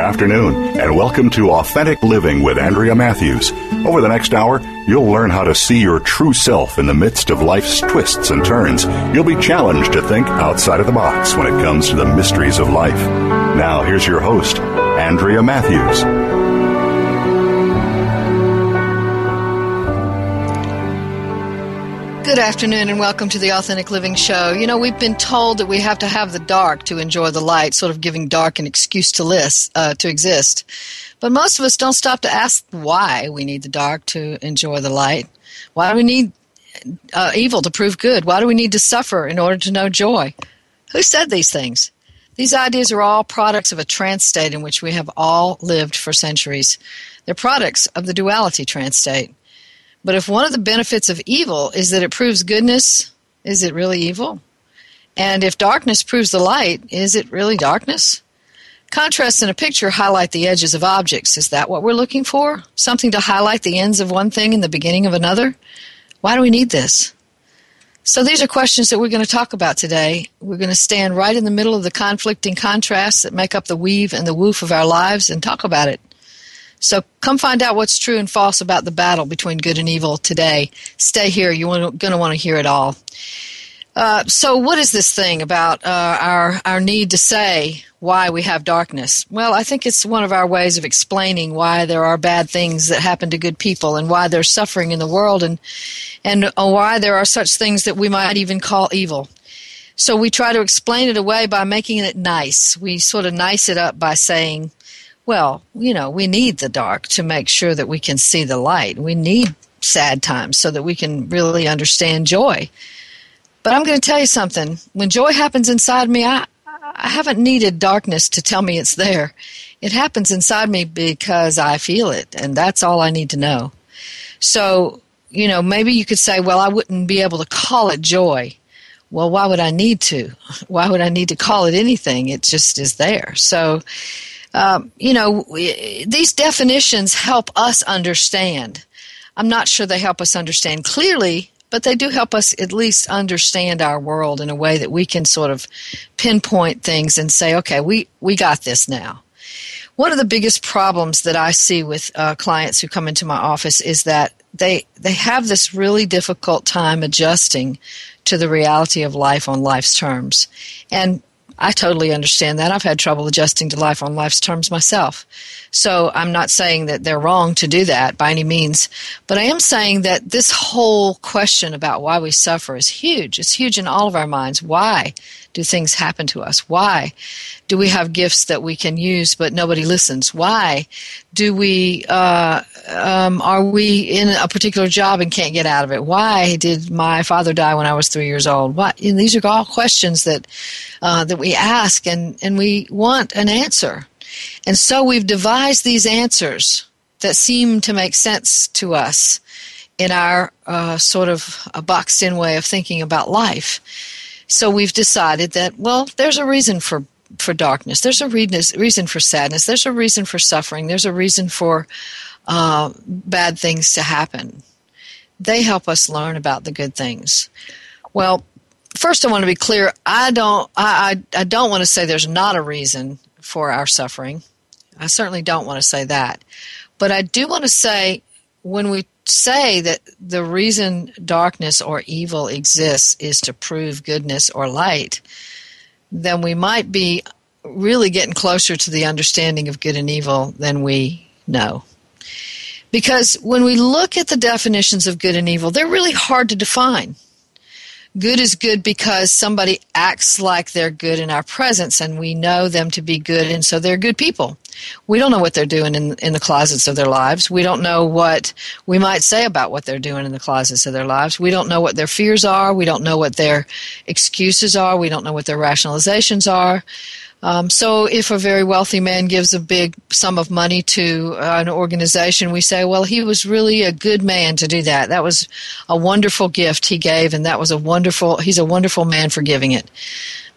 Afternoon, and welcome to Authentic Living with Andrea Matthews. Over the next hour, you'll learn how to see your true self in the midst of life's twists and turns. You'll be challenged to think outside of the box when it comes to the mysteries of life. Now, here's your host, Andrea Matthews. Good afternoon and welcome to the Authentic Living Show. You know, we've been told that we have to have the dark to enjoy the light, sort of giving dark an excuse to list, uh, to exist. But most of us don't stop to ask why we need the dark to enjoy the light. Why do we need uh, evil to prove good? Why do we need to suffer in order to know joy? Who said these things? These ideas are all products of a trance state in which we have all lived for centuries. They're products of the duality trance state. But if one of the benefits of evil is that it proves goodness, is it really evil? And if darkness proves the light, is it really darkness? Contrasts in a picture highlight the edges of objects. Is that what we're looking for? Something to highlight the ends of one thing and the beginning of another? Why do we need this? So these are questions that we're going to talk about today. We're going to stand right in the middle of the conflicting contrasts that make up the weave and the woof of our lives and talk about it. So come find out what's true and false about the battle between good and evil today. Stay here. You're going to want to hear it all. Uh, so, what is this thing about uh, our our need to say why we have darkness? Well, I think it's one of our ways of explaining why there are bad things that happen to good people, and why there's suffering in the world, and and uh, why there are such things that we might even call evil. So we try to explain it away by making it nice. We sort of nice it up by saying, well, you know, we need the dark to make sure that we can see the light. We need sad times so that we can really understand joy. But I'm going to tell you something. When joy happens inside me, I, I haven't needed darkness to tell me it's there. It happens inside me because I feel it, and that's all I need to know. So, you know, maybe you could say, well, I wouldn't be able to call it joy. Well, why would I need to? Why would I need to call it anything? It just is there. So, um, you know, these definitions help us understand. I'm not sure they help us understand clearly, but they do help us at least understand our world in a way that we can sort of pinpoint things and say, okay, we, we got this now. One of the biggest problems that I see with uh, clients who come into my office is that they they have this really difficult time adjusting to the reality of life on life's terms. And I totally understand that. I've had trouble adjusting to life on life's terms myself. So I'm not saying that they're wrong to do that by any means, but I am saying that this whole question about why we suffer is huge. It's huge in all of our minds. Why do things happen to us? Why do we have gifts that we can use but nobody listens? Why do we uh, um, are we in a particular job and can't get out of it? Why did my father die when I was three years old? What? And these are all questions that uh, that we ask and and we want an answer. And so we've devised these answers that seem to make sense to us in our uh, sort of a boxed in way of thinking about life. So we've decided that, well, there's a reason for, for darkness, there's a reason for sadness, there's a reason for suffering, there's a reason for uh, bad things to happen. They help us learn about the good things. Well, first, I want to be clear. I don't. I, I, I don't want to say there's not a reason for our suffering. I certainly don't want to say that. But I do want to say when we say that the reason darkness or evil exists is to prove goodness or light, then we might be really getting closer to the understanding of good and evil than we know. Because when we look at the definitions of good and evil, they're really hard to define. Good is good because somebody acts like they're good in our presence and we know them to be good and so they're good people. We don't know what they're doing in, in the closets of their lives. We don't know what we might say about what they're doing in the closets of their lives. We don't know what their fears are. We don't know what their excuses are. We don't know what their rationalizations are. Um, so, if a very wealthy man gives a big sum of money to uh, an organization, we say, well, he was really a good man to do that. That was a wonderful gift he gave, and that was a wonderful, he's a wonderful man for giving it.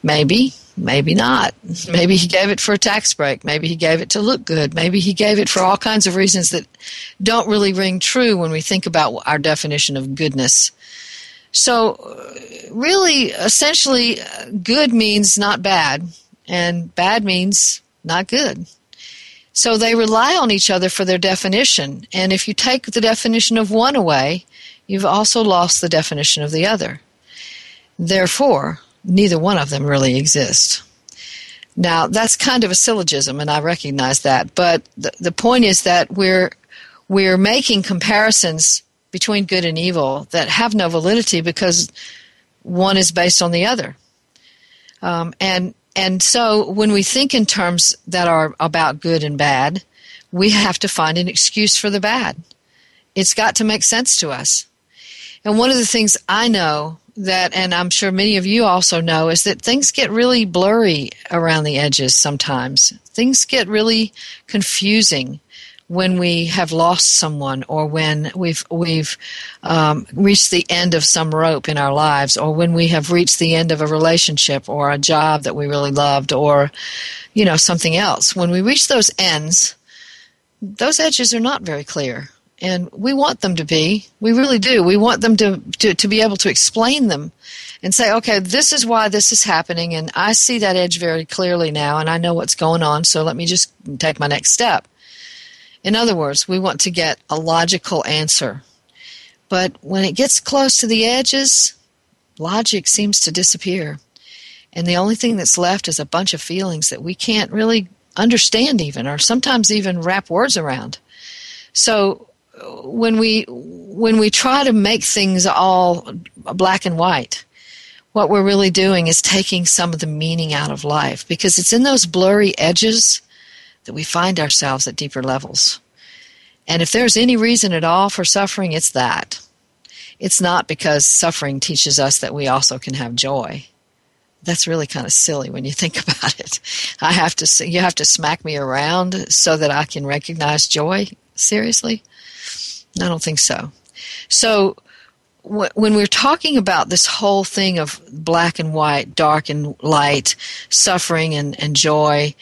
Maybe, maybe not. Maybe he gave it for a tax break. Maybe he gave it to look good. Maybe he gave it for all kinds of reasons that don't really ring true when we think about our definition of goodness. So, uh, really, essentially, uh, good means not bad and bad means not good. So they rely on each other for their definition. And if you take the definition of one away, you've also lost the definition of the other. Therefore, neither one of them really exist. Now, that's kind of a syllogism, and I recognize that. But the, the point is that we're, we're making comparisons between good and evil that have no validity because one is based on the other. Um, and and so when we think in terms that are about good and bad, we have to find an excuse for the bad. It's got to make sense to us. And one of the things I know that, and I'm sure many of you also know, is that things get really blurry around the edges sometimes. Things get really confusing when we have lost someone or when we've we've um, reached the end of some rope in our lives or when we have reached the end of a relationship or a job that we really loved or you know something else. When we reach those ends those edges are not very clear and we want them to be. We really do. We want them to, to, to be able to explain them and say okay this is why this is happening and i see that edge very clearly now and i know what's going on so let me just take my next step in other words, we want to get a logical answer. But when it gets close to the edges, logic seems to disappear. And the only thing that's left is a bunch of feelings that we can't really understand, even, or sometimes even wrap words around. So uh, when we when we try to make things all black and white, what we're really doing is taking some of the meaning out of life because it's in those blurry edges that we find ourselves at deeper levels. And if there's any reason at all for suffering, it's that. It's not because suffering teaches us that we also can have joy. That's really kind of silly when you think about it. I have to you have to smack me around so that I can recognize joy. Seriously? I don't think so. So when we're talking about this whole thing of black and white, dark and light, suffering and, and joy,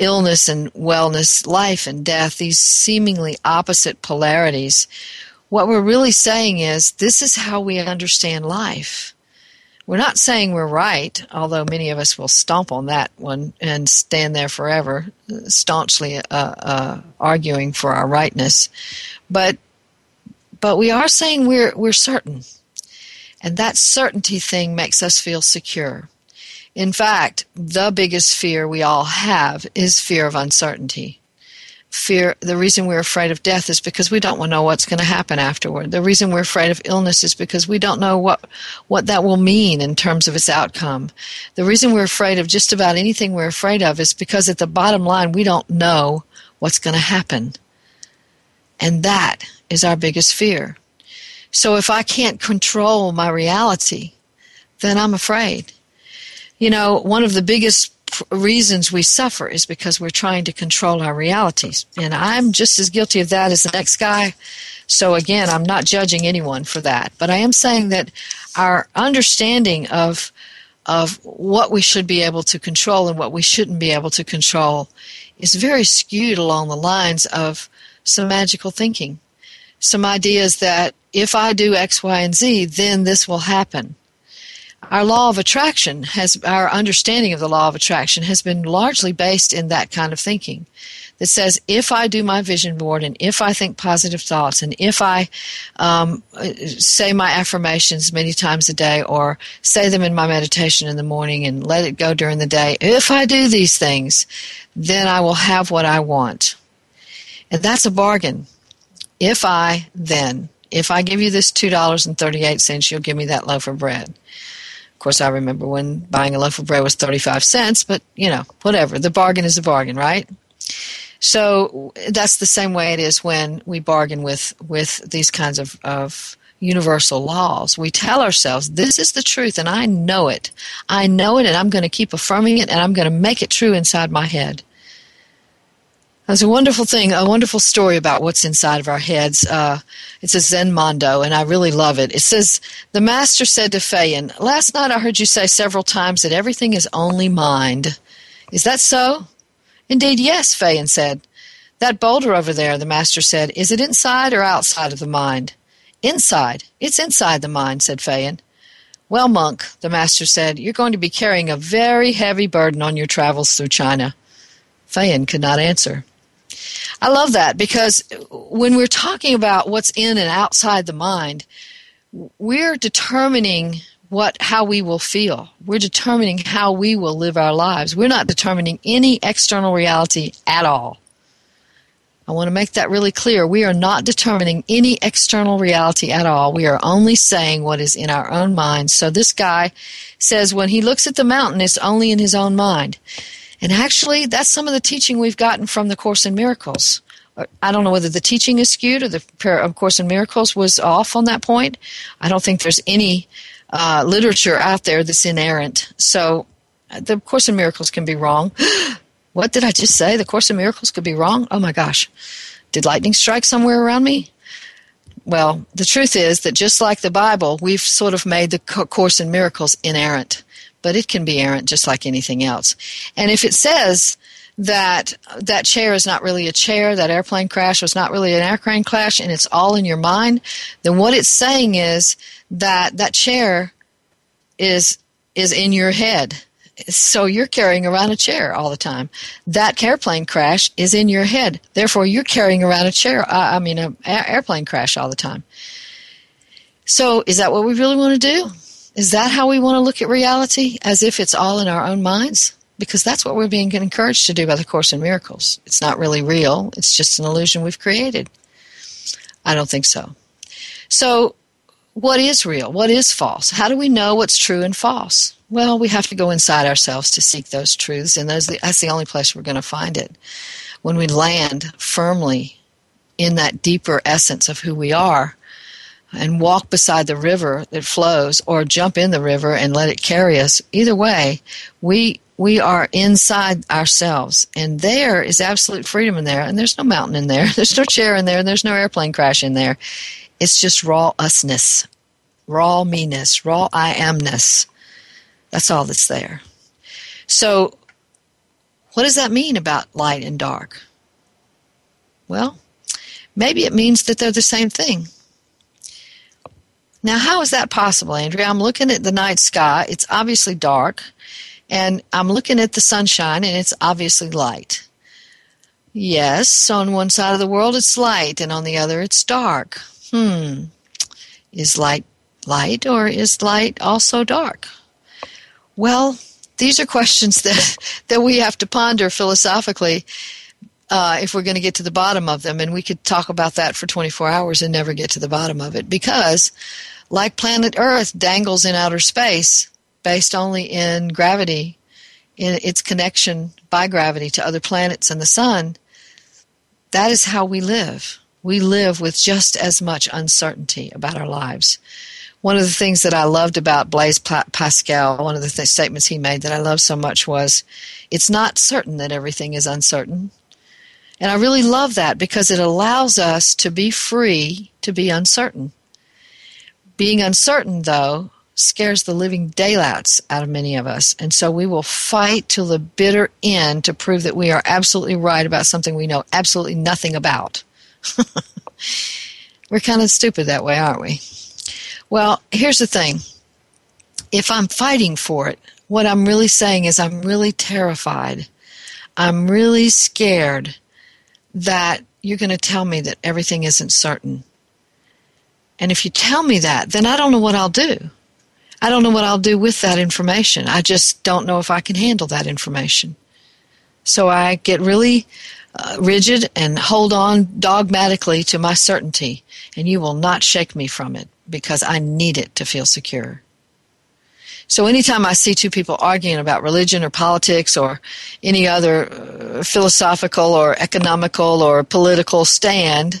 illness and wellness, life and death, these seemingly opposite polarities, what we're really saying is this is how we understand life. We're not saying we're right, although many of us will stomp on that one and stand there forever, staunchly uh, uh, arguing for our rightness. But but we are saying we're we're certain, and that certainty thing makes us feel secure. In fact, the biggest fear we all have is fear of uncertainty. Fear, the reason we're afraid of death is because we don't know what's going to happen afterward. The reason we're afraid of illness is because we don't know what, what that will mean in terms of its outcome. The reason we're afraid of just about anything we're afraid of is because at the bottom line, we don't know what's going to happen. And that is our biggest fear. So if I can't control my reality, then I'm afraid. You know, one of the biggest reasons we suffer is because we're trying to control our realities. And I'm just as guilty of that as the next guy. So again, I'm not judging anyone for that, but I am saying that our understanding of of what we should be able to control and what we shouldn't be able to control is very skewed along the lines of some magical thinking. Some ideas that if I do X, Y, and Z, then this will happen our law of attraction has our understanding of the law of attraction has been largely based in that kind of thinking that says if I do my vision board and if I think positive thoughts and if I um, say my affirmations many times a day or say them in my meditation in the morning and let it go during the day, if I do these things, then I will have what I want. And that's a bargain. If I, then. If I give you this $2.38, you'll give me that loaf of bread. Course, I remember when buying a loaf of bread was 35 cents, but you know, whatever. The bargain is a bargain, right? So that's the same way it is when we bargain with, with these kinds of, of universal laws. We tell ourselves, this is the truth and I know it. I know it and I'm going to keep affirming it and I'm going to make it true inside my head. There's a wonderful thing, a wonderful story about what's inside of our heads. Uh, it's a Zen Mondo, and I really love it. It says, The master said to Phaon, Last night I heard you say several times that everything is only mind. Is that so? Indeed, yes, Phaon said. That boulder over there, the master said, is it inside or outside of the mind? Inside. It's inside the mind, said Phaon. Well, monk, the master said, you're going to be carrying a very heavy burden on your travels through China. Phaon could not answer. I love that because when we're talking about what's in and outside the mind, we're determining what how we will feel. We're determining how we will live our lives. We're not determining any external reality at all. I want to make that really clear. We are not determining any external reality at all. We are only saying what is in our own mind. So this guy says when he looks at the mountain, it's only in his own mind. And actually, that's some of the teaching we've gotten from the Course in Miracles. I don't know whether the teaching is skewed or the Course in Miracles was off on that point. I don't think there's any uh, literature out there that's inerrant. So uh, the Course in Miracles can be wrong. what did I just say? The Course in Miracles could be wrong? Oh my gosh. Did lightning strike somewhere around me? Well, the truth is that just like the Bible, we've sort of made the Course in Miracles inerrant but it can be errant just like anything else. And if it says that that chair is not really a chair, that airplane crash was not really an airplane crash, and it's all in your mind, then what it's saying is that that chair is is in your head. So you're carrying around a chair all the time. That airplane crash is in your head. Therefore, you're carrying around a chair. Uh, I mean, an airplane crash all the time. So, is that what we really want to do? Is that how we want to look at reality? As if it's all in our own minds? Because that's what we're being encouraged to do by the Course in Miracles. It's not really real, it's just an illusion we've created. I don't think so. So, what is real? What is false? How do we know what's true and false? Well, we have to go inside ourselves to seek those truths, and that's the only place we're going to find it. When we land firmly in that deeper essence of who we are, and walk beside the river that flows or jump in the river and let it carry us. Either way we we are inside ourselves and there is absolute freedom in there and there's no mountain in there there's no chair in there and there's no airplane crash in there. It's just raw usness raw meanness raw i amness that's all that's there. So what does that mean about light and dark? Well maybe it means that they're the same thing now, how is that possible, Andrea? I'm looking at the night sky. It's obviously dark. And I'm looking at the sunshine, and it's obviously light. Yes, on one side of the world it's light, and on the other it's dark. Hmm. Is light light, or is light also dark? Well, these are questions that, that we have to ponder philosophically uh, if we're going to get to the bottom of them. And we could talk about that for 24 hours and never get to the bottom of it because, like planet Earth dangles in outer space based only in gravity, in its connection by gravity to other planets and the sun, that is how we live. We live with just as much uncertainty about our lives. One of the things that I loved about Blaise Pascal, one of the th- statements he made that I love so much was, it's not certain that everything is uncertain. And I really love that because it allows us to be free to be uncertain. Being uncertain, though, scares the living daylights out of many of us. And so we will fight till the bitter end to prove that we are absolutely right about something we know absolutely nothing about. We're kind of stupid that way, aren't we? Well, here's the thing if I'm fighting for it, what I'm really saying is I'm really terrified. I'm really scared that you're going to tell me that everything isn't certain. And if you tell me that, then I don't know what I'll do. I don't know what I'll do with that information. I just don't know if I can handle that information. So I get really uh, rigid and hold on dogmatically to my certainty, and you will not shake me from it because I need it to feel secure. So anytime I see two people arguing about religion or politics or any other uh, philosophical or economical or political stand,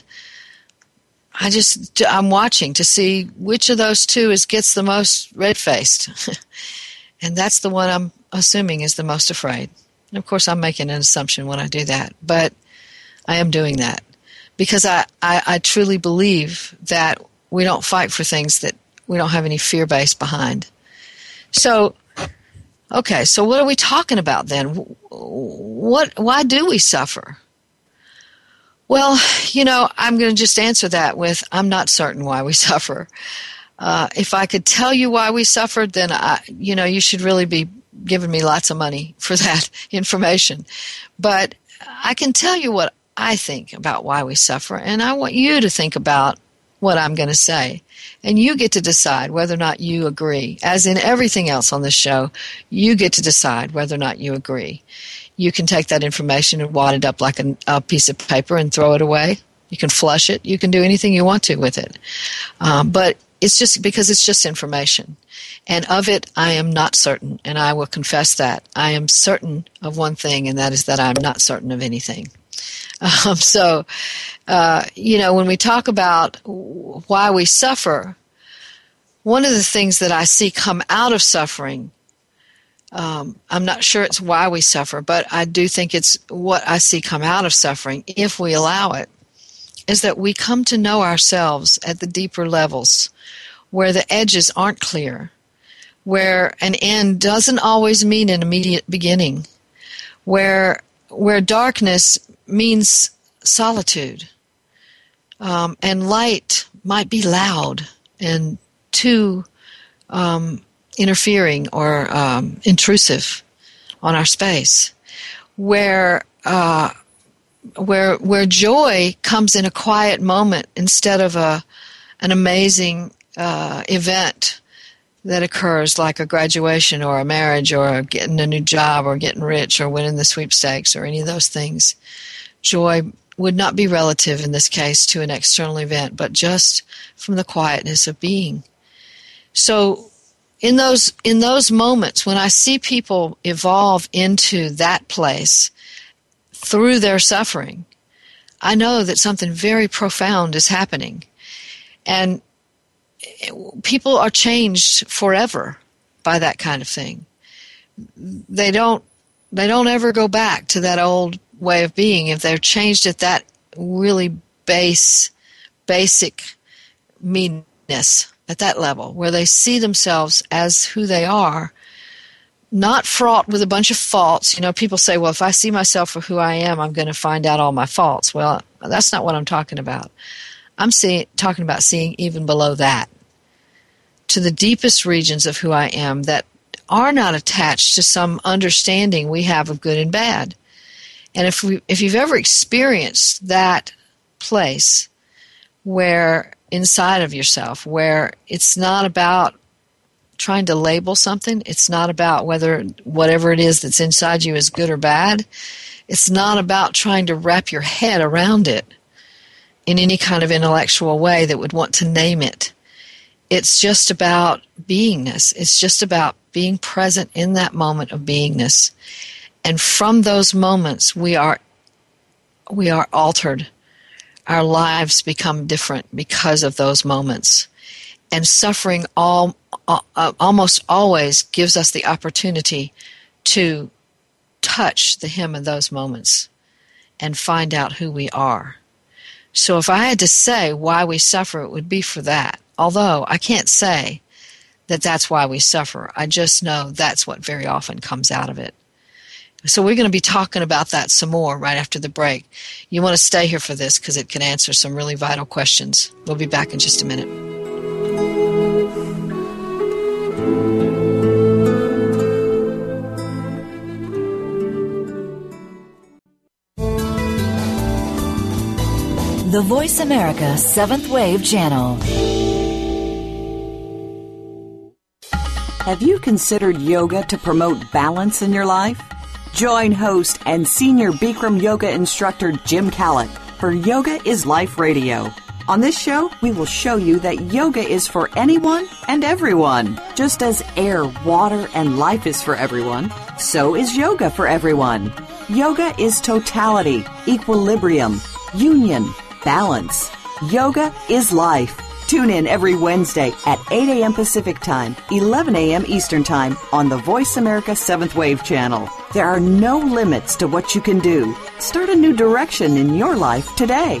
I just I'm watching to see which of those two is gets the most red faced, and that's the one I'm assuming is the most afraid. And of course, I'm making an assumption when I do that, but I am doing that because I, I, I truly believe that we don't fight for things that we don't have any fear base behind. So, okay, so what are we talking about then? What, why do we suffer? Well, you know, I'm going to just answer that with I'm not certain why we suffer. Uh, if I could tell you why we suffered, then I, you know, you should really be giving me lots of money for that information. But I can tell you what I think about why we suffer, and I want you to think about what I'm going to say. And you get to decide whether or not you agree. As in everything else on this show, you get to decide whether or not you agree. You can take that information and wad it up like a, a piece of paper and throw it away. You can flush it. You can do anything you want to with it. Um, but it's just because it's just information. And of it, I am not certain, and I will confess that. I am certain of one thing, and that is that I am not certain of anything. Um, so, uh, you know, when we talk about why we suffer, one of the things that I see come out of suffering, um, I'm not sure it's why we suffer, but I do think it's what I see come out of suffering, if we allow it, is that we come to know ourselves at the deeper levels where the edges aren't clear, where an end doesn't always mean an immediate beginning, where where darkness means solitude. Um, and light might be loud and too um, interfering or um, intrusive on our space. Where uh, where where joy comes in a quiet moment instead of a an amazing uh, event that occurs like a graduation or a marriage or getting a new job or getting rich or winning the sweepstakes or any of those things. Joy would not be relative in this case to an external event, but just from the quietness of being. So in those in those moments when I see people evolve into that place through their suffering, I know that something very profound is happening. And people are changed forever by that kind of thing. They don't they don't ever go back to that old way of being if they're changed at that really base basic meanness at that level where they see themselves as who they are not fraught with a bunch of faults. You know people say well if i see myself for who i am i'm going to find out all my faults. Well that's not what i'm talking about. I'm see, talking about seeing even below that to the deepest regions of who I am that are not attached to some understanding we have of good and bad. And if we, if you've ever experienced that place where inside of yourself, where it's not about trying to label something, it's not about whether whatever it is that's inside you is good or bad. It's not about trying to wrap your head around it in any kind of intellectual way that would want to name it. It's just about beingness. It's just about being present in that moment of beingness. And from those moments we are we are altered. Our lives become different because of those moments. And suffering all, uh, almost always gives us the opportunity to touch the hem of those moments and find out who we are. So if I had to say why we suffer, it would be for that. Although I can't say that that's why we suffer. I just know that's what very often comes out of it. So we're going to be talking about that some more right after the break. You want to stay here for this because it can answer some really vital questions. We'll be back in just a minute. The Voice America Seventh Wave Channel. Have you considered yoga to promote balance in your life? Join host and senior Bikram yoga instructor Jim Callett for Yoga is Life Radio On this show, we will show you that yoga is for anyone and everyone. Just as air, water, and life is for everyone, so is yoga for everyone. Yoga is totality, equilibrium, union, balance. Yoga is life. Tune in every Wednesday at 8 a.m. Pacific Time, 11 a.m. Eastern Time on the Voice America 7th Wave channel. There are no limits to what you can do. Start a new direction in your life today.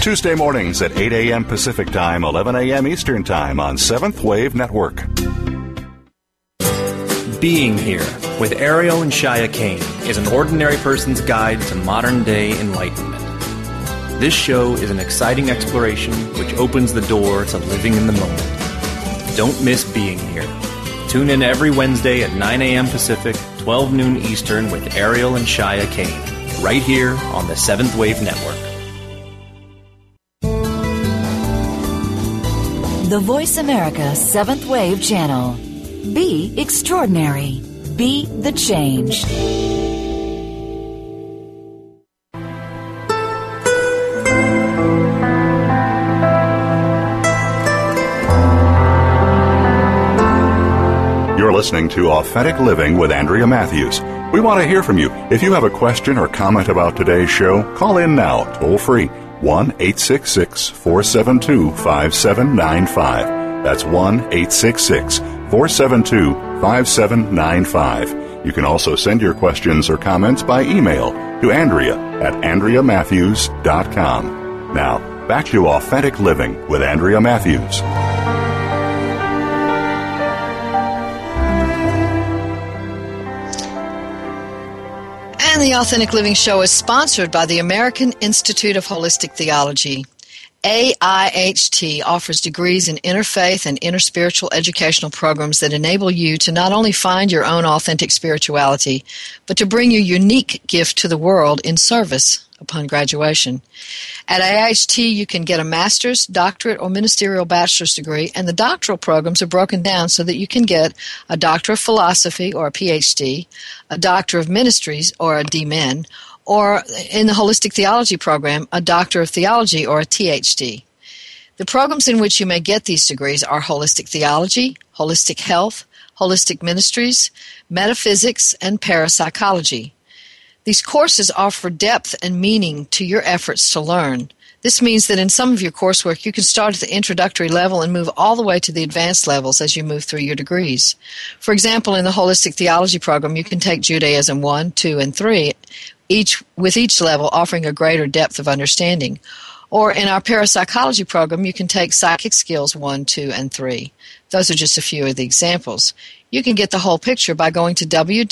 Tuesday mornings at 8 a.m. Pacific Time, 11 a.m. Eastern Time on 7th Wave Network. Being Here with Ariel and Shya Kane is an ordinary person's guide to modern day enlightenment. This show is an exciting exploration which opens the door to living in the moment. Don't miss Being Here. Tune in every Wednesday at 9 a.m. Pacific, 12 noon Eastern with Ariel and Shya Kane, right here on the 7th Wave Network. The Voice America Seventh Wave Channel. Be extraordinary. Be the change. You're listening to Authentic Living with Andrea Matthews. We want to hear from you. If you have a question or comment about today's show, call in now, toll free, 1 866 472 5795. That's 1 866 472 5795. You can also send your questions or comments by email to Andrea at AndreaMatthews.com. Now, back to Authentic Living with Andrea Matthews. The Authentic Living Show is sponsored by the American Institute of Holistic Theology. AIHT offers degrees in interfaith and interspiritual educational programs that enable you to not only find your own authentic spirituality, but to bring your unique gift to the world in service upon graduation. At AIHT, you can get a master's, doctorate, or ministerial bachelor's degree, and the doctoral programs are broken down so that you can get a doctor of philosophy or a PhD, a doctor of ministries or a DMin, or in the holistic theology program, a doctor of theology or a THD. The programs in which you may get these degrees are holistic theology, holistic health, holistic ministries, metaphysics, and parapsychology. These courses offer depth and meaning to your efforts to learn. This means that in some of your coursework, you can start at the introductory level and move all the way to the advanced levels as you move through your degrees. For example, in the Holistic Theology program, you can take Judaism 1, 2, and 3, each, with each level offering a greater depth of understanding. Or in our parapsychology program, you can take Psychic Skills 1, 2, and 3. Those are just a few of the examples. You can get the whole picture by going to www.aiht.edu.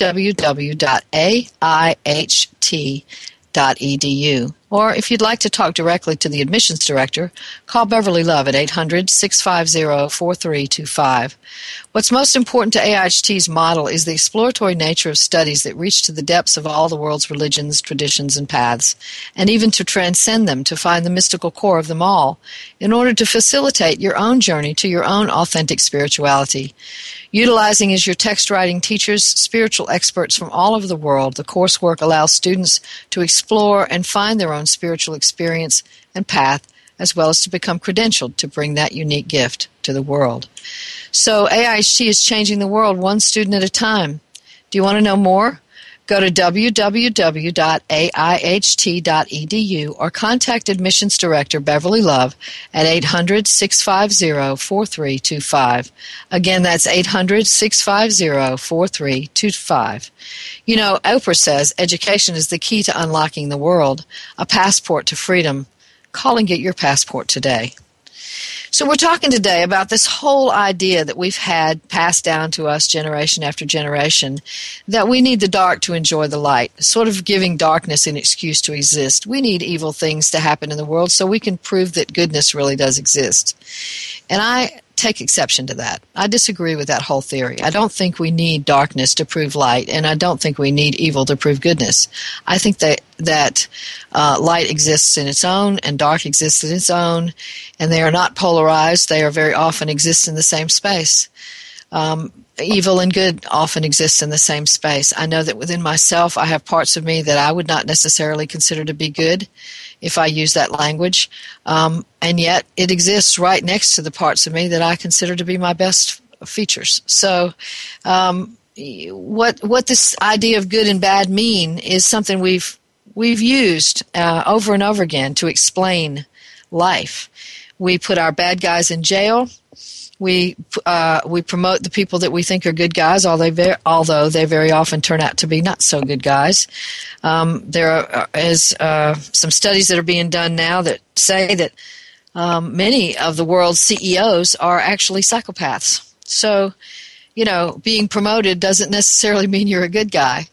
Or if you'd like to talk directly to the admissions director, call Beverly Love at 800 650 4325. What's most important to AIHT's model is the exploratory nature of studies that reach to the depths of all the world's religions, traditions, and paths, and even to transcend them to find the mystical core of them all, in order to facilitate your own journey to your own authentic spirituality. Utilizing as your text writing teachers spiritual experts from all over the world, the coursework allows students to explore and find their own spiritual experience and path, as well as to become credentialed to bring that unique gift to the world. So AIHT is changing the world one student at a time. Do you want to know more? Go to www.aiht.edu or contact Admissions Director Beverly Love at 800 650 4325. Again, that's 800 650 4325. You know, Oprah says education is the key to unlocking the world, a passport to freedom. Call and get your passport today. So, we're talking today about this whole idea that we've had passed down to us generation after generation that we need the dark to enjoy the light, sort of giving darkness an excuse to exist. We need evil things to happen in the world so we can prove that goodness really does exist. And I take exception to that. I disagree with that whole theory. I don't think we need darkness to prove light, and I don't think we need evil to prove goodness. I think that that uh, light exists in its own, and dark exists in its own, and they are not polarized. They are very often exist in the same space. Um, evil and good often exist in the same space. I know that within myself, I have parts of me that I would not necessarily consider to be good if I use that language. Um, and yet it exists right next to the parts of me that I consider to be my best features. So, um, what what this idea of good and bad mean is something we've we've used uh, over and over again to explain life. We put our bad guys in jail we uh, we promote the people that we think are good guys, although they, although they very often turn out to be not so good guys. Um, there are, is uh, some studies that are being done now that say that um, many of the world's CEOs are actually psychopaths. So, you know, being promoted doesn't necessarily mean you're a good guy.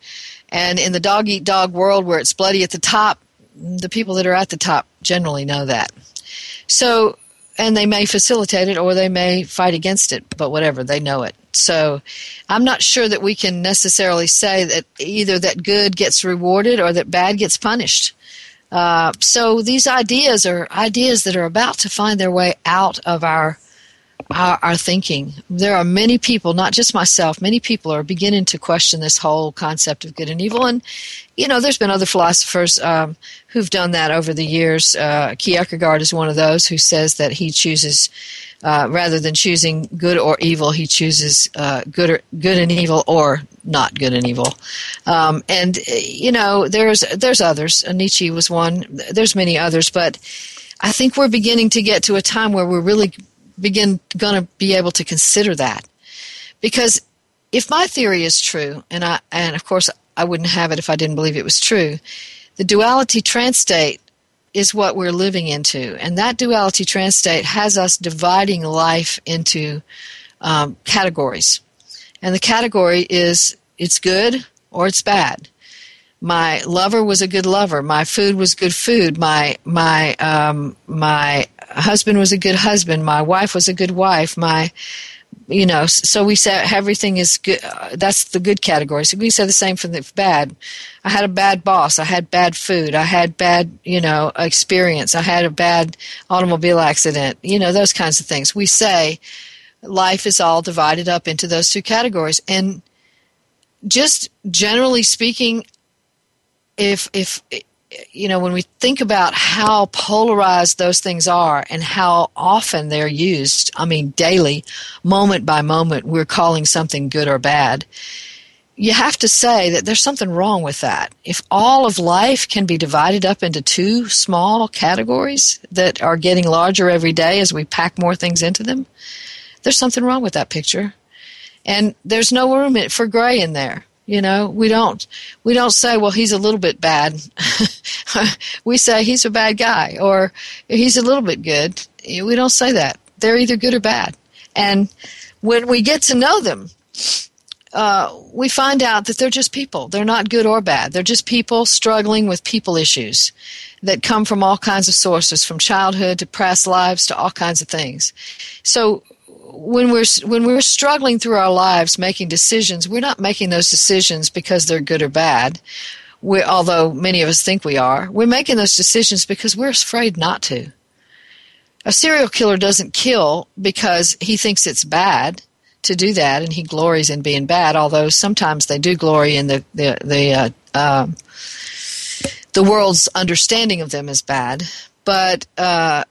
And in the dog eat dog world where it's bloody at the top, the people that are at the top generally know that. So and they may facilitate it or they may fight against it, but whatever, they know it. So I'm not sure that we can necessarily say that either that good gets rewarded or that bad gets punished. Uh, so these ideas are ideas that are about to find their way out of our our, our, thinking. There are many people, not just myself, many people are beginning to question this whole concept of good and evil. And, you know, there's been other philosophers um, who've done that over the years. Uh, Kierkegaard is one of those who says that he chooses, uh, rather than choosing good or evil, he chooses uh, good, or, good and evil or not good and evil. Um, and, you know, there's, there's others. Nietzsche was one. There's many others. But I think we're beginning to get to a time where we're really begin going to be able to consider that. Because if my theory is true and i and of course i wouldn't have it if i didn't believe it was true the duality trance state is what we're living into. And that duality trance state has us dividing life into um, categories. And the category is it's good or it's bad. My lover was a good lover. My food was good food. My my um, my husband was a good husband, my wife was a good wife, my you know, so we said everything is good. Uh, that's the good category. So we say the same for the bad. I had a bad boss. I had bad food. I had bad, you know, experience. I had a bad automobile accident. You know, those kinds of things. We say life is all divided up into those two categories. And just generally speaking, if if you know, when we think about how polarized those things are and how often they're used, I mean, daily, moment by moment, we're calling something good or bad. You have to say that there's something wrong with that. If all of life can be divided up into two small categories that are getting larger every day as we pack more things into them, there's something wrong with that picture. And there's no room for gray in there. You know, we don't we don't say, well, he's a little bit bad. we say he's a bad guy or he's a little bit good. We don't say that. They're either good or bad. And when we get to know them, uh, we find out that they're just people. They're not good or bad. They're just people struggling with people issues that come from all kinds of sources, from childhood to past lives to all kinds of things. So when we're when we're struggling through our lives making decisions, we're not making those decisions because they're good or bad. We, although many of us think we are, we're making those decisions because we're afraid not to. A serial killer doesn't kill because he thinks it's bad to do that, and he glories in being bad. Although sometimes they do glory in the the the uh, uh, the world's understanding of them as bad, but. Uh,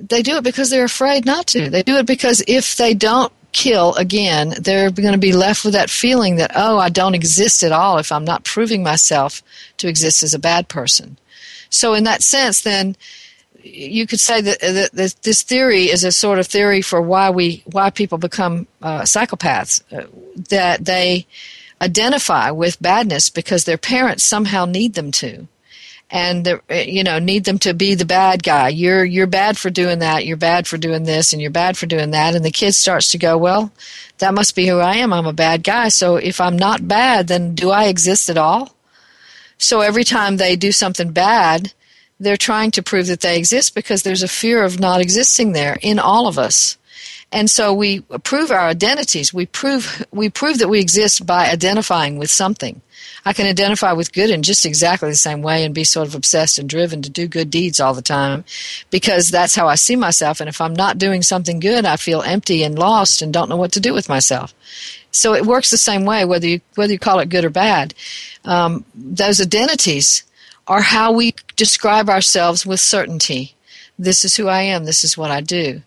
they do it because they're afraid not to. They do it because if they don't kill again, they're going to be left with that feeling that, oh, I don't exist at all if I'm not proving myself to exist as a bad person. So, in that sense, then you could say that, that, this theory is a sort of theory for why we why people become uh, psychopaths. Uh, that they identify with badness because their parents somehow need them to and the, eh, you know need them to be the bad guy. You're you're bad for doing that you're bad for doing this and you're bad for doing that. And the kid starts to go well that must be who i am. I'm a bad guy. So if i'm not bad then do i exist at all? So every time they do something bad they're trying to prove that they exist because there's a fear of not existing there in all of us and so we prove our identities we prove we prove that we exist by identifying with something I can identify with good in just exactly the same way and be sort of obsessed and driven to do good deeds all the time because that's how I see myself. And if I'm not doing something good, I feel empty and lost and don't know what to do with myself. So it works the same way, whether you, whether you call it good or bad. Um, those identities are how we describe ourselves with certainty. This is who I am. This is what I do.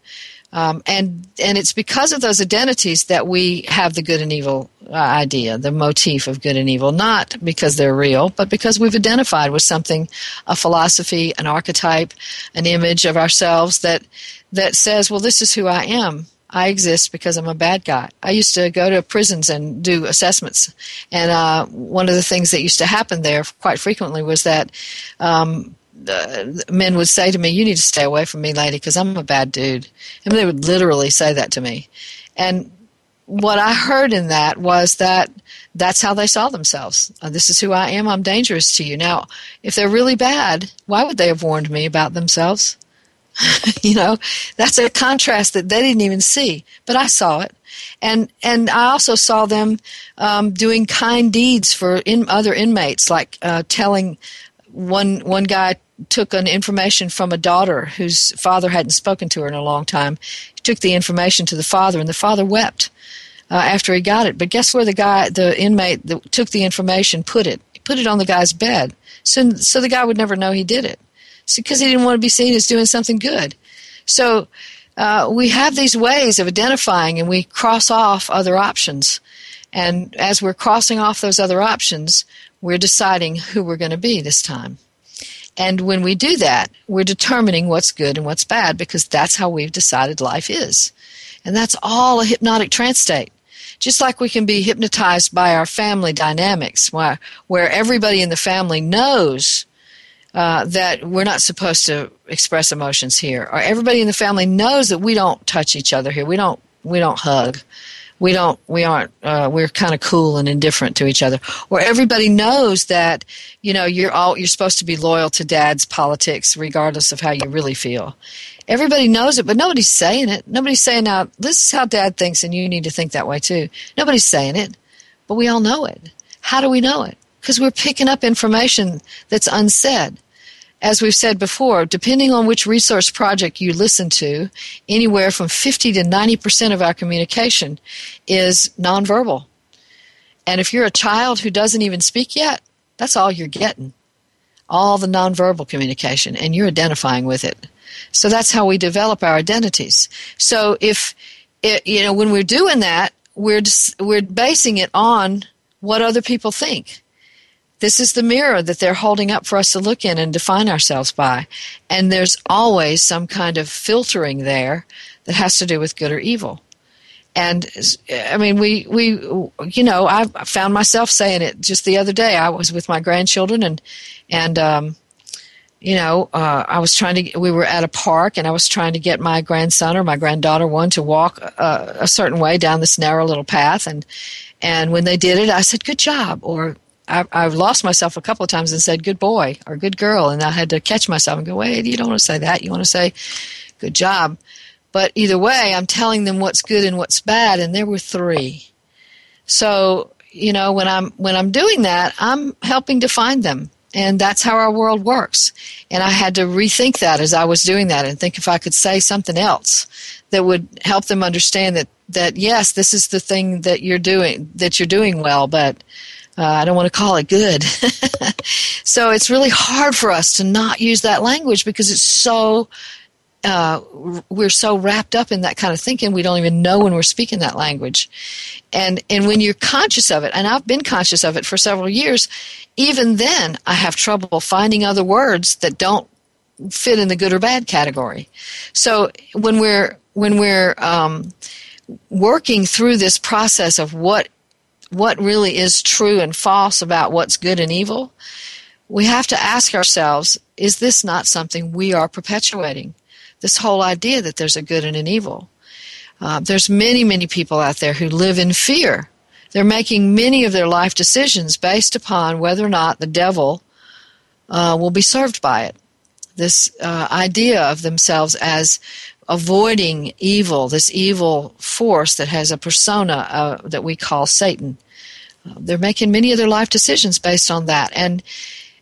Um, and and it's because of those identities that we have the good and evil uh, idea, the motif of good and evil, not because they're real, but because we've identified with something, a philosophy, an archetype, an image of ourselves that that says, well, this is who I am. I exist because I'm a bad guy. I used to go to prisons and do assessments, and uh, one of the things that used to happen there quite frequently was that um, uh, men would say to me, "You need to stay away from me, lady, because I'm a bad dude." And they would literally say that to me. And what I heard in that was that that's how they saw themselves. Uh, this is who I am. I'm dangerous to you. Now, if they're really bad, why would they have warned me about themselves? you know, that's a contrast that they didn't even see, but I saw it. And and I also saw them um, doing kind deeds for in, other inmates, like uh, telling one one guy took an information from a daughter whose father hadn't spoken to her in a long time. He took the information to the father, and the father wept uh, after he got it. But guess where the guy, the inmate that took the information, put it? He put it on the guy's bed, so so the guy would never know he did it, because he didn't want to be seen as doing something good. So. Uh, we have these ways of identifying and we cross off other options. And as we're crossing off those other options, we're deciding who we're going to be this time. And when we do that, we're determining what's good and what's bad because that's how we've decided life is. And that's all a hypnotic trance state. Just like we can be hypnotized by our family dynamics, where, where everybody in the family knows uh, that we're not supposed to express emotions here, or everybody in the family knows that we don't touch each other here, we don't we don't hug, we don't we aren't uh, we're kind of cool and indifferent to each other. Or everybody knows that you know you're all you're supposed to be loyal to dad's politics regardless of how you really feel. Everybody knows it but nobody's saying it. Nobody's saying now this is how dad thinks and you need to think that way too. Nobody's saying it but we all know it. How do we know it? Because we're picking up information that's unsaid as we've said before, depending on which resource project you listen to, anywhere from 50 to 90% of our communication is nonverbal. And if you're a child who doesn't even speak yet, that's all you're getting. All the nonverbal communication, and you're identifying with it. So that's how we develop our identities. So if, it, you know, when we're doing that, we're, just, we're basing it on what other people think. This is the mirror that they're holding up for us to look in and define ourselves by. And there's always some kind of filtering there that has to do with good or evil. And I mean, we, we, you know, I found myself saying it just the other day. I was with my grandchildren and, and, um, you know, uh, I was trying to, we were at a park and I was trying to get my grandson or my granddaughter one to walk uh, a certain way down this narrow little path. And, and when they did it, I said, good job. Or I, I've lost myself a couple of times and said "good boy" or "good girl," and I had to catch myself and go, "Wait, you don't want to say that. You want to say good job." But either way, I'm telling them what's good and what's bad, and there were three. So you know, when I'm when I'm doing that, I'm helping to find them, and that's how our world works. And I had to rethink that as I was doing that, and think if I could say something else that would help them understand that that yes, this is the thing that you're doing that you're doing well, but uh, I don't want to call it good. so it's really hard for us to not use that language because it's so uh, we're so wrapped up in that kind of thinking we don't even know when we're speaking that language and and when you're conscious of it and i've been conscious of it for several years even then i have trouble finding other words that don't fit in the good or bad category so when we're when we're um, working through this process of what what really is true and false about what's good and evil, we have to ask ourselves is this not something we are perpetuating? This whole idea that there's a good and an evil. Uh, there's many, many people out there who live in fear. They're making many of their life decisions based upon whether or not the devil uh, will be served by it. This uh, idea of themselves as avoiding evil, this evil force that has a persona uh, that we call Satan. Uh, they're making many of their life decisions based on that, and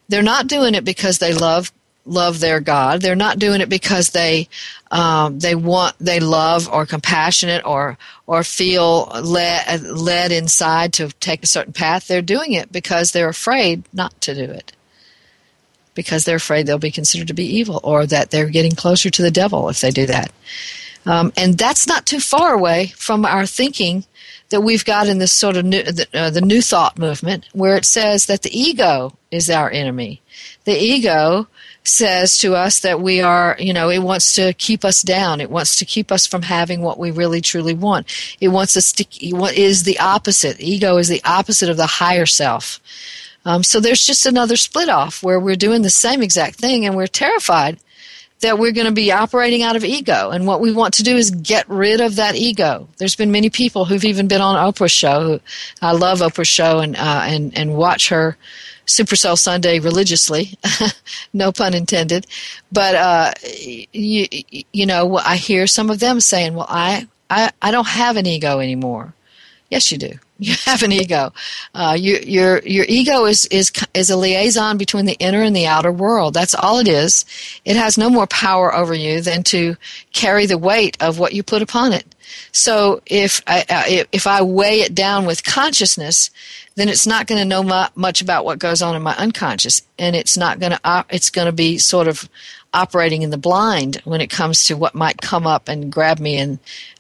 they're not doing it because they love love their God. They're not doing it because they um, they want they love or compassionate or or feel led led inside to take a certain path. They're doing it because they're afraid not to do it. Because they're afraid they'll be considered to be evil or that they're getting closer to the devil if they do that. Um, and that's not too far away from our thinking that we've got in this sort of new, the, uh, the new thought movement where it says that the ego is our enemy. The ego says to us that we are, you know, it wants to keep us down. It wants to keep us from having what we really truly want. It wants us to, what is the opposite? Ego is the opposite of the higher self. Um, so there's just another split off where we're doing the same exact thing and we're terrified that we're going to be operating out of ego. And what we want to do is get rid of that ego. There's been many people who've even been on Oprah's show. I love Oprah's show and, uh, and, and watch her Super Soul Sunday religiously, no pun intended. But uh, you, you know, I hear some of them saying, "Well, I, I, I don't have an ego anymore." Yes, you do. You have an ego. Uh, you, your your ego is is is a liaison between the inner and the outer world. That's all it is. It has no more power over you than to carry the weight of what you put upon it. So if I, uh, if I weigh it down with consciousness, then it's not going to know much about what goes on in my unconscious, and it's not going to it's going to be sort of operating in the blind when it comes to what might come up and grab me and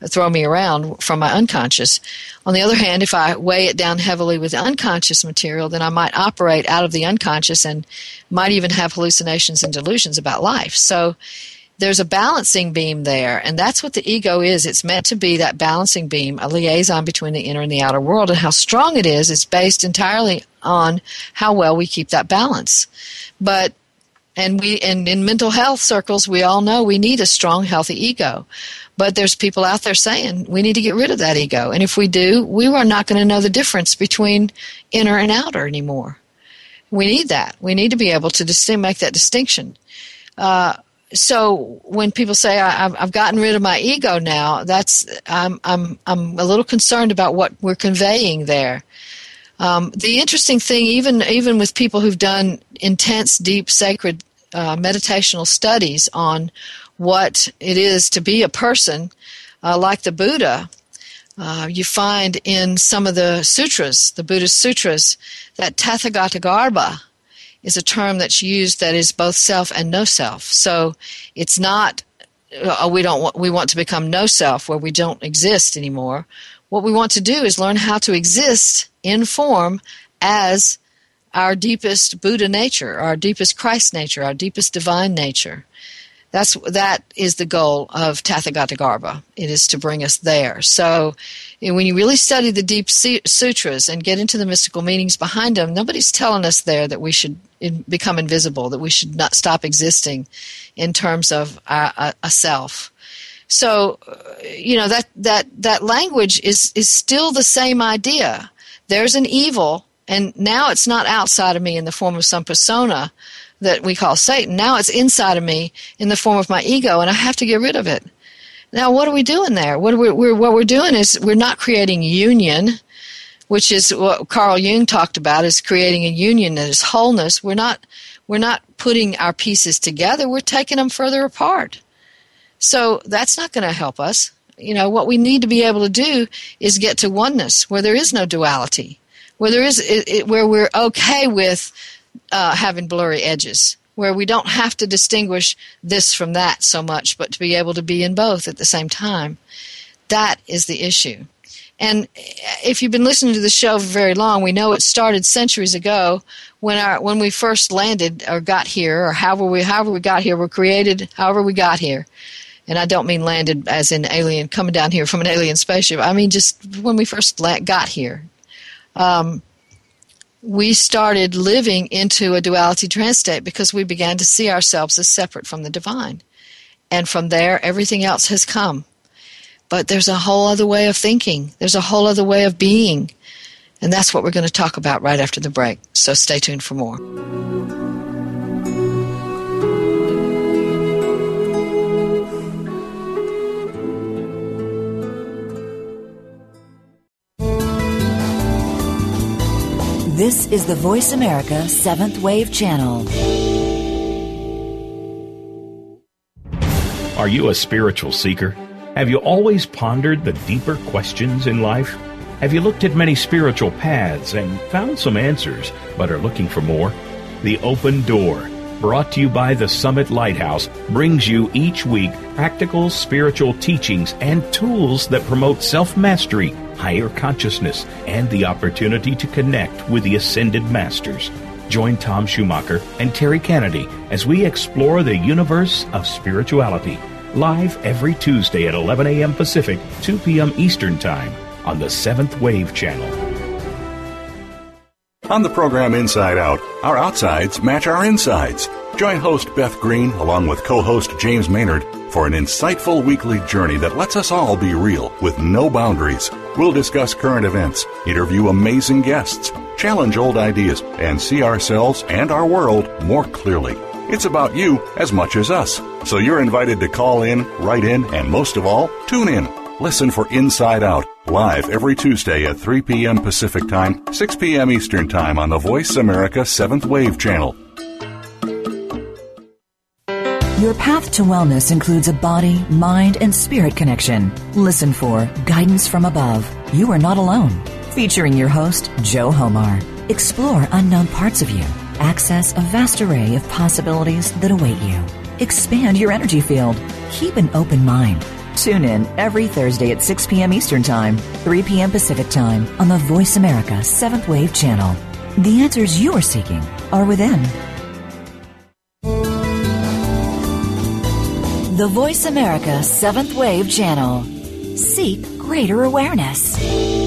throw me around from my unconscious. On the other hand, if I weigh it down heavily with unconscious material, then I might operate out of the unconscious and might even have hallucinations and delusions about life. So there's a balancing beam there, and that's what the ego is. It's meant to be that balancing beam, a liaison between the inner and the outer world, and how strong it is is based entirely on how well we keep that balance. But and we and in mental health circles we all know we need a strong healthy ego. But there's people out there saying we need to get rid of that ego. And if we do we are not going to know the difference between inner and outer anymore. We need that. We need to be able to make that distinction. Uh, so when people say I, have gotten rid of my ego now, that's I'm I'm I'm a little concerned about what we're conveying there. Um, the interesting thing, even even with people who've done intense, deep, sacred uh, meditational studies on what it is to be a person, uh, like the Buddha, uh, you find in some of the sutras, the Buddhist sutras, that Tathagatagarbha is a term that's used that is both self and no self. So it's not uh, we don't want, we want to become no self where we don't exist anymore. What we want to do is learn how to exist in form as our deepest Buddha nature, our deepest Christ nature, our deepest divine nature. That's that is the goal of Tathagatagarbha. It is to bring us there. So, when you really study the deep sutras and get into the mystical meanings behind them, nobody's telling us there that we should become invisible, that we should not stop existing in terms of a, a self. So, uh, you know that that that language is is still the same idea. There's an evil, and now it's not outside of me in the form of some persona that we call Satan. Now it's inside of me in the form of my ego, and I have to get rid of it. Now, what are we doing there? What we're, we're, what we're doing is we're not creating union, which is what Carl Jung talked about, is creating a union that is wholeness. We're not we're not putting our pieces together. We're taking them further apart. So that's not going to help us. You know what we need to be able to do is get to oneness, where there is no duality, where there is it, it, where we're okay with uh, having blurry edges, where we don't have to distinguish this from that so much, but to be able to be in both at the same time. That is the issue. And if you've been listening to the show for very long, we know it started centuries ago when our when we first landed or got here, or however we however we got here, we were created, however we got here. And I don't mean landed as in alien coming down here from an alien spaceship. I mean just when we first got here. Um, we started living into a duality trance state because we began to see ourselves as separate from the divine. And from there, everything else has come. But there's a whole other way of thinking, there's a whole other way of being. And that's what we're going to talk about right after the break. So stay tuned for more. This is the Voice America Seventh Wave Channel. Are you a spiritual seeker? Have you always pondered the deeper questions in life? Have you looked at many spiritual paths and found some answers, but are looking for more? The Open Door, brought to you by the Summit Lighthouse, brings you each week practical spiritual teachings and tools that promote self mastery higher consciousness, and the opportunity to connect with the ascended masters. Join Tom Schumacher and Terry Kennedy as we explore the universe of spirituality. Live every Tuesday at 11 a.m. Pacific, 2 p.m. Eastern Time on the Seventh Wave Channel. On the program Inside Out, our outsides match our insides. Join host Beth Green along with co host James Maynard for an insightful weekly journey that lets us all be real with no boundaries. We'll discuss current events, interview amazing guests, challenge old ideas, and see ourselves and our world more clearly. It's about you as much as us. So you're invited to call in, write in, and most of all, tune in. Listen for Inside Out, live every Tuesday at 3 p.m. Pacific Time, 6 p.m. Eastern Time on the Voice America 7th Wave channel. Your path to wellness includes a body, mind, and spirit connection. Listen for Guidance from Above. You are not alone. Featuring your host, Joe Homar. Explore unknown parts of you. Access a vast array of possibilities that await you. Expand your energy field. Keep an open mind. Tune in every Thursday at 6 p.m. Eastern Time, 3 p.m. Pacific Time on the Voice America 7th Wave channel. The answers you are seeking are within. The Voice America Seventh Wave Channel. Seek greater awareness.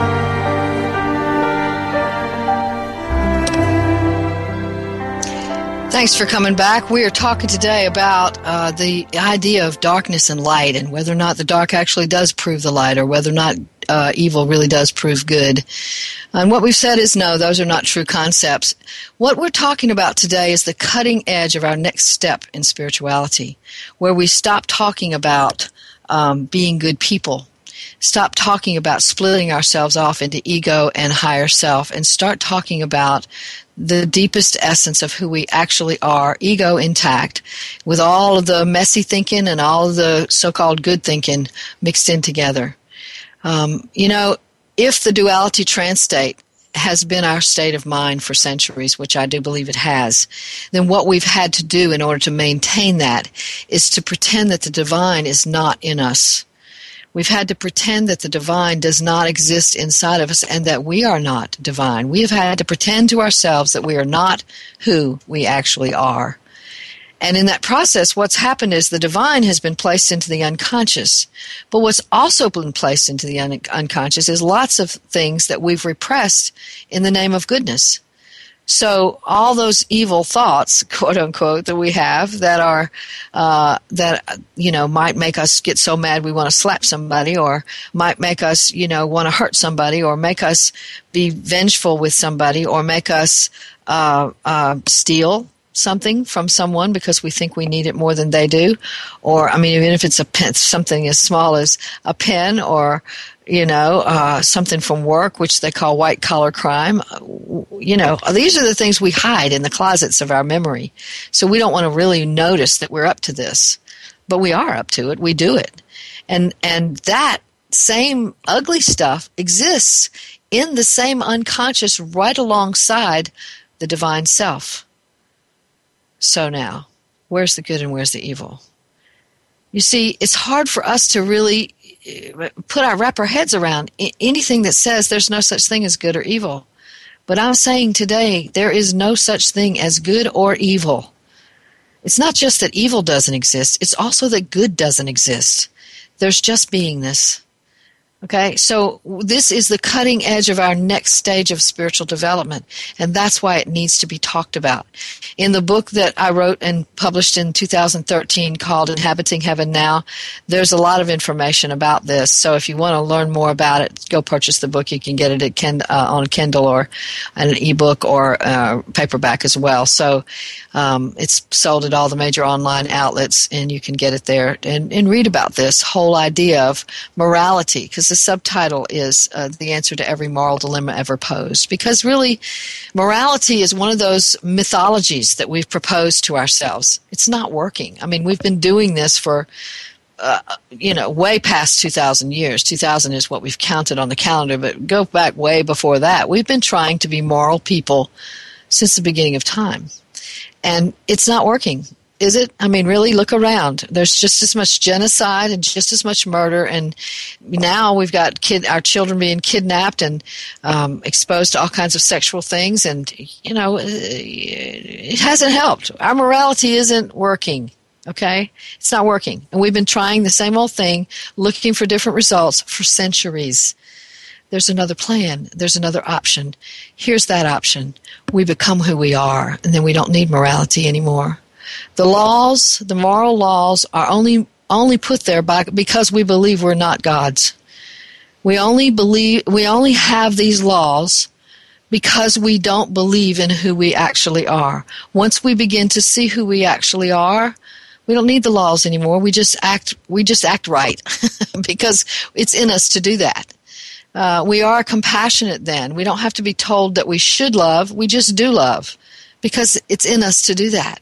Thanks for coming back. We are talking today about uh, the idea of darkness and light and whether or not the dark actually does prove the light or whether or not uh, evil really does prove good. And what we've said is no, those are not true concepts. What we're talking about today is the cutting edge of our next step in spirituality, where we stop talking about um, being good people stop talking about splitting ourselves off into ego and higher self and start talking about the deepest essence of who we actually are, ego intact, with all of the messy thinking and all of the so called good thinking mixed in together. Um, you know, if the duality trance state has been our state of mind for centuries, which I do believe it has, then what we've had to do in order to maintain that is to pretend that the divine is not in us. We've had to pretend that the divine does not exist inside of us and that we are not divine. We have had to pretend to ourselves that we are not who we actually are. And in that process, what's happened is the divine has been placed into the unconscious. But what's also been placed into the un- unconscious is lots of things that we've repressed in the name of goodness. So all those evil thoughts, quote unquote, that we have that are uh, that you know might make us get so mad we want to slap somebody, or might make us you know want to hurt somebody, or make us be vengeful with somebody, or make us uh, uh, steal something from someone because we think we need it more than they do. Or i mean even if it's a pen something as small as a pen or you know uh, something from work which they call white collar crime you know these are the things we hide in the closets of our memory so we don't want to really notice that we're up to this but we are up to it. We do it. And, and that same ugly stuff exists in the same unconscious right alongside the divine self. So now, where's the good and where's the evil? You see, it's hard for us to really put our wrap our heads around anything that says there's no such thing as good or evil. But I'm saying today there is no such thing as good or evil. It's not just that evil doesn't exist, it's also that good doesn't exist. There's just beingness. Okay, so this is the cutting edge of our next stage of spiritual development, and that's why it needs to be talked about. In the book that I wrote and published in 2013 called Inhabiting Heaven Now, there's a lot of information about this. So if you want to learn more about it, go purchase the book. You can get it at Ken, uh, on Kindle or an ebook or uh, paperback as well. So um, it's sold at all the major online outlets, and you can get it there and, and read about this whole idea of morality because the subtitle is uh, The Answer to Every Moral Dilemma Ever Posed. Because really, morality is one of those mythologies that we've proposed to ourselves. It's not working. I mean, we've been doing this for. Uh, you know, way past 2,000 years. 2,000 is what we've counted on the calendar, but go back way before that. We've been trying to be moral people since the beginning of time. And it's not working is it? I mean, really look around. There's just as much genocide and just as much murder, and now we've got kid our children being kidnapped and um, exposed to all kinds of sexual things, and you know, uh, it hasn't helped. Our morality isn't working. Okay, it's not working, and we've been trying the same old thing, looking for different results for centuries. There's another plan. There's another option. Here's that option. We become who we are, and then we don't need morality anymore. The laws, the moral laws, are only only put there by because we believe we're not gods. We only believe we only have these laws because we don't believe in who we actually are. Once we begin to see who we actually are, we don't need the laws anymore. We just act we just act right because it's in us to do that. Uh, we are compassionate then. We don't have to be told that we should love. We just do love because it's in us to do that.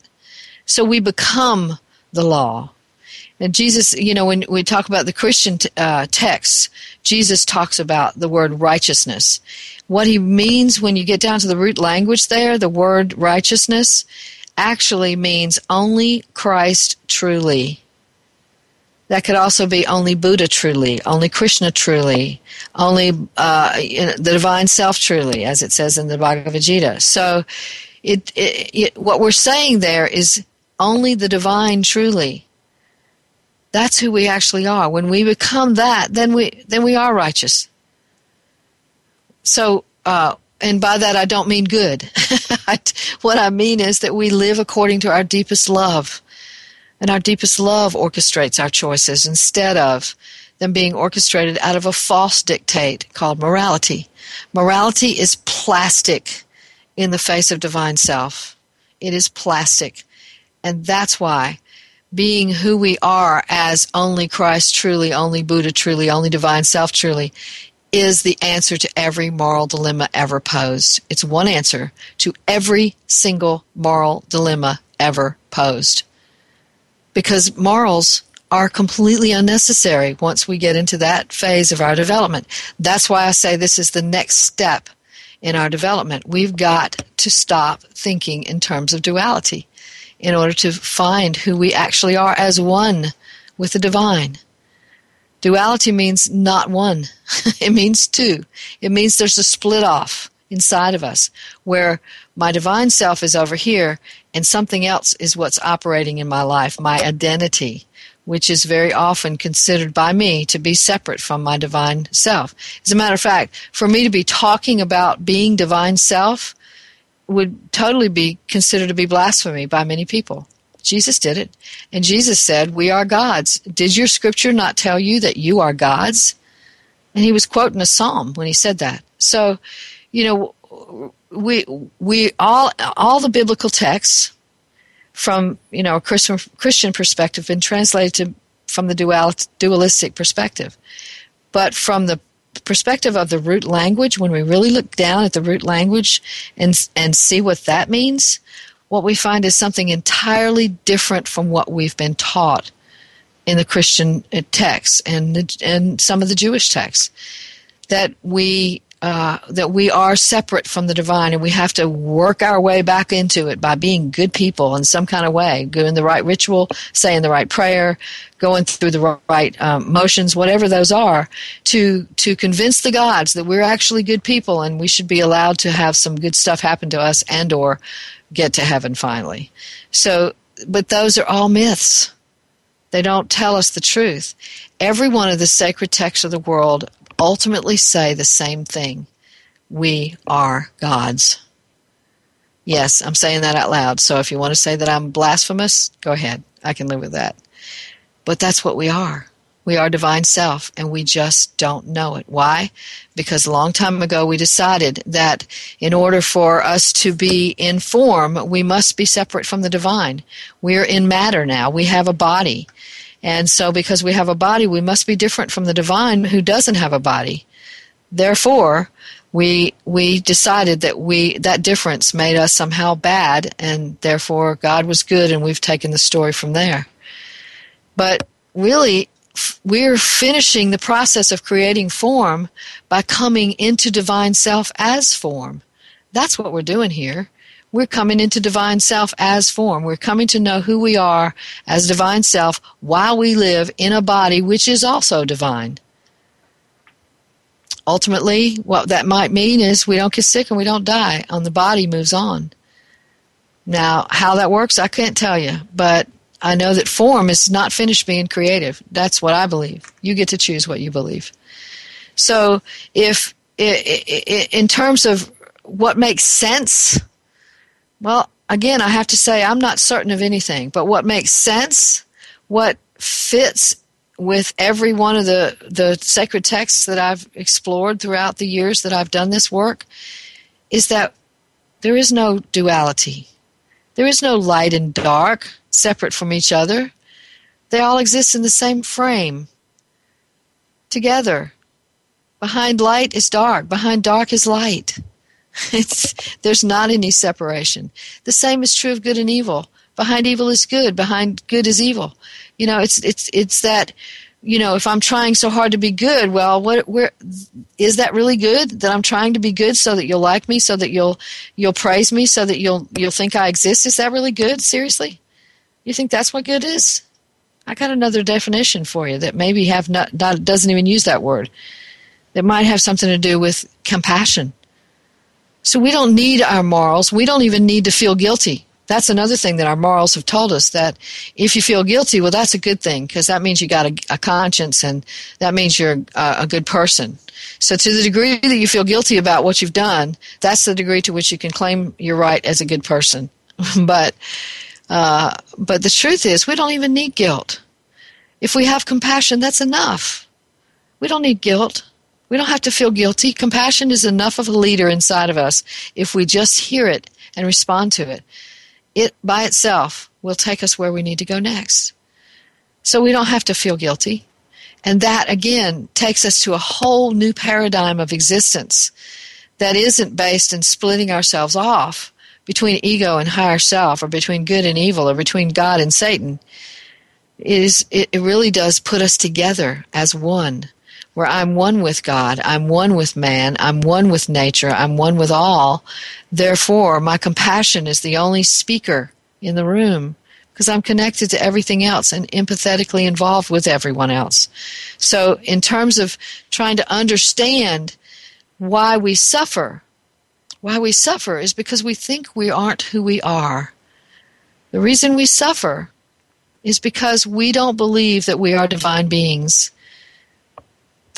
So we become the law. And Jesus, you know, when we talk about the Christian t- uh, texts, Jesus talks about the word righteousness. What he means when you get down to the root language there, the word righteousness actually means only Christ truly. That could also be only Buddha truly, only Krishna truly, only uh, the divine self truly, as it says in the Bhagavad Gita. So, it, it, it, what we're saying there is only the divine truly. That's who we actually are. When we become that, then we then we are righteous. So, uh, and by that I don't mean good. what I mean is that we live according to our deepest love, and our deepest love orchestrates our choices instead of them being orchestrated out of a false dictate called morality. Morality is plastic in the face of divine self. It is plastic. And that's why being who we are as only Christ truly, only Buddha truly, only divine self truly is the answer to every moral dilemma ever posed. It's one answer to every single moral dilemma ever posed. Because morals are completely unnecessary once we get into that phase of our development. That's why I say this is the next step in our development. We've got to stop thinking in terms of duality in order to find who we actually are as one with the divine. Duality means not one, it means two. It means there's a split off inside of us where my divine self is over here and something else is what's operating in my life, my identity, which is very often considered by me to be separate from my divine self. As a matter of fact, for me to be talking about being divine self would totally be considered to be blasphemy by many people. Jesus did it. And Jesus said, We are gods. Did your scripture not tell you that you are gods? And he was quoting a psalm when he said that. So, you know, we we all all the biblical texts from you know a Christian Christian perspective been translated to, from the dual, dualistic perspective, but from the perspective of the root language, when we really look down at the root language and, and see what that means, what we find is something entirely different from what we've been taught in the Christian uh, texts and the, and some of the Jewish texts. That we uh, that we are separate from the divine and we have to work our way back into it by being good people in some kind of way, doing the right ritual, saying the right prayer, going through the right um, motions, whatever those are, to to convince the gods that we're actually good people and we should be allowed to have some good stuff happen to us and or get to heaven finally. So, but those are all myths. They don't tell us the truth. Every one of the sacred texts of the world ultimately say the same thing we are gods. Yes, I'm saying that out loud. So if you want to say that I'm blasphemous, go ahead. I can live with that. But that's what we are. We are divine self, and we just don't know it. Why? Because a long time ago we decided that in order for us to be in form, we must be separate from the divine. We're in matter now. We have a body. And so, because we have a body, we must be different from the divine who doesn't have a body. Therefore, we we decided that we that difference made us somehow bad, and therefore God was good, and we've taken the story from there. But really, we're finishing the process of creating form by coming into divine self as form. That's what we're doing here we're coming into divine self as form. We're coming to know who we are as divine self while we live in a body which is also divine. Ultimately, what that might mean is we don't get sick and we don't die, and the body moves on. Now, how that works, I can't tell you, but I know that form is not finished being creative. That's what I believe. You get to choose what you believe. So, if in terms of what makes sense, well, again, I have to say I'm not certain of anything, but what makes sense, what fits with every one of the, the sacred texts that I've explored throughout the years that I've done this work, is that there is no duality. There is no light and dark separate from each other. They all exist in the same frame, together. Behind light is dark, behind dark is light. It's, there's not any separation. The same is true of good and evil. Behind evil is good. Behind good is evil. You know, it's it's it's that. You know, if I'm trying so hard to be good, well, what where is that really good? That I'm trying to be good so that you'll like me, so that you'll you'll praise me, so that you'll you'll think I exist. Is that really good? Seriously, you think that's what good is? I got another definition for you that maybe have not, not doesn't even use that word. That might have something to do with compassion so we don't need our morals. We don't even need to feel guilty. That's another thing that our morals have told us that if you feel guilty, well, that's a good thing because that means you got a, a, conscience and that means you're a, a good person. So to the degree that you feel guilty about what you've done, that's the degree to which you can claim you're right as a good person. but uh, but the truth is, we don't even need guilt. If we have compassion, that's enough. We don't need guilt. We don't have to feel guilty. Compassion is enough of a leader inside of us if we just hear it and respond to it. It by itself will take us where we need to go next. So we don't have to feel guilty. And that again takes us to a whole new paradigm of existence that isn't based in splitting ourselves off between ego and higher self or between good and evil or between God and Satan. It, is, it really does put us together as one where I'm one with God, I'm one with man, I'm one with nature, I'm one with all. Therefore, my compassion is the only speaker in the room because I'm connected to everything else and empathetically involved with everyone else. So, in terms of trying to understand why we suffer, why we suffer is because we think we aren't who we are. The reason we suffer is because we don't believe that we are divine beings.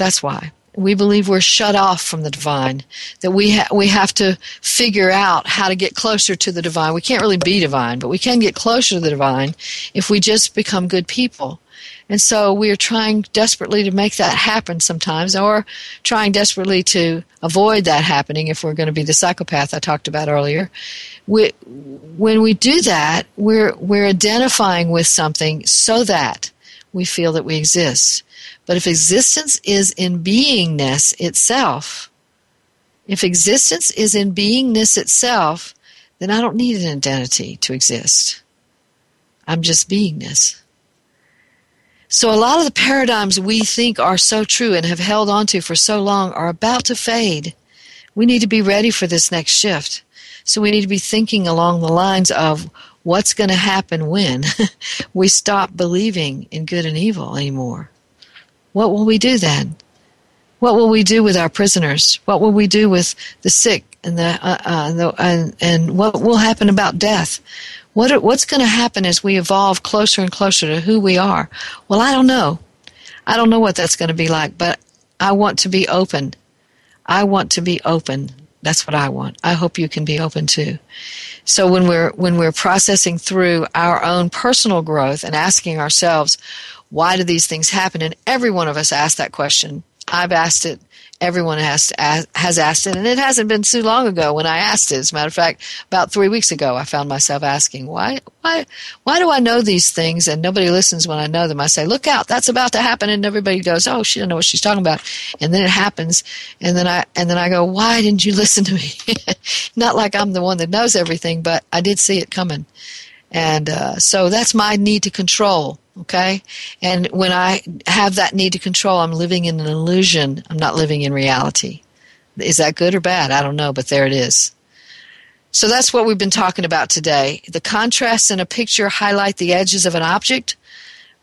That's why. We believe we're shut off from the divine, that we, ha- we have to figure out how to get closer to the divine. We can't really be divine, but we can get closer to the divine if we just become good people. And so we are trying desperately to make that happen sometimes, or trying desperately to avoid that happening if we're going to be the psychopath I talked about earlier. We, when we do that, we're, we're identifying with something so that we feel that we exist. But if existence is in beingness itself, if existence is in beingness itself, then I don't need an identity to exist. I'm just beingness. So, a lot of the paradigms we think are so true and have held onto for so long are about to fade. We need to be ready for this next shift. So, we need to be thinking along the lines of what's going to happen when we stop believing in good and evil anymore. What will we do then? What will we do with our prisoners? What will we do with the sick and the, uh, uh, the and, and what will happen about death? What what's going to happen as we evolve closer and closer to who we are? Well, I don't know. I don't know what that's going to be like, but I want to be open. I want to be open. That's what I want. I hope you can be open too. So when we're when we're processing through our own personal growth and asking ourselves, why do these things happen? And every one of us asked that question. I've asked it everyone has ask, has asked it, and it hasn't been too long ago when I asked it. As a matter of fact, about three weeks ago, I found myself asking, "Why, why, why do I know these things and nobody listens when I know them?" I say, "Look out, that's about to happen," and everybody goes, "Oh, she doesn't know what she's talking about," and then it happens, and then I and then I go, "Why didn't you listen to me?" Not like I'm the one that knows everything, but I did see it coming, and uh, so that's my need to control Okay? And when I have that need to control, I'm living in an illusion. I'm not living in reality. Is that good or bad? I don't know, but there it is. So that's what we've been talking about today. The contrasts in a picture highlight the edges of an object,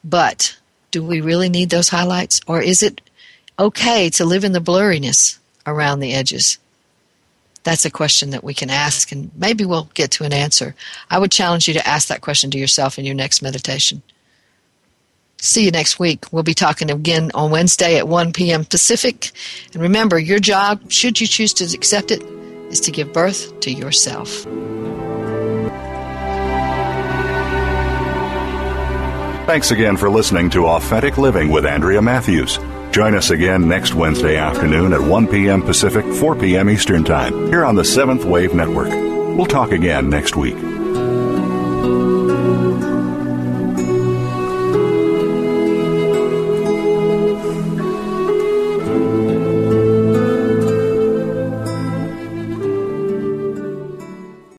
but do we really need those highlights? Or is it okay to live in the blurriness around the edges? That's a question that we can ask, and maybe we'll get to an answer. I would challenge you to ask that question to yourself in your next meditation. See you next week. We'll be talking again on Wednesday at 1 p.m. Pacific. And remember, your job, should you choose to accept it, is to give birth to yourself. Thanks again for listening to Authentic Living with Andrea Matthews. Join us again next Wednesday afternoon at 1 p.m. Pacific, 4 p.m. Eastern Time, here on the Seventh Wave Network. We'll talk again next week.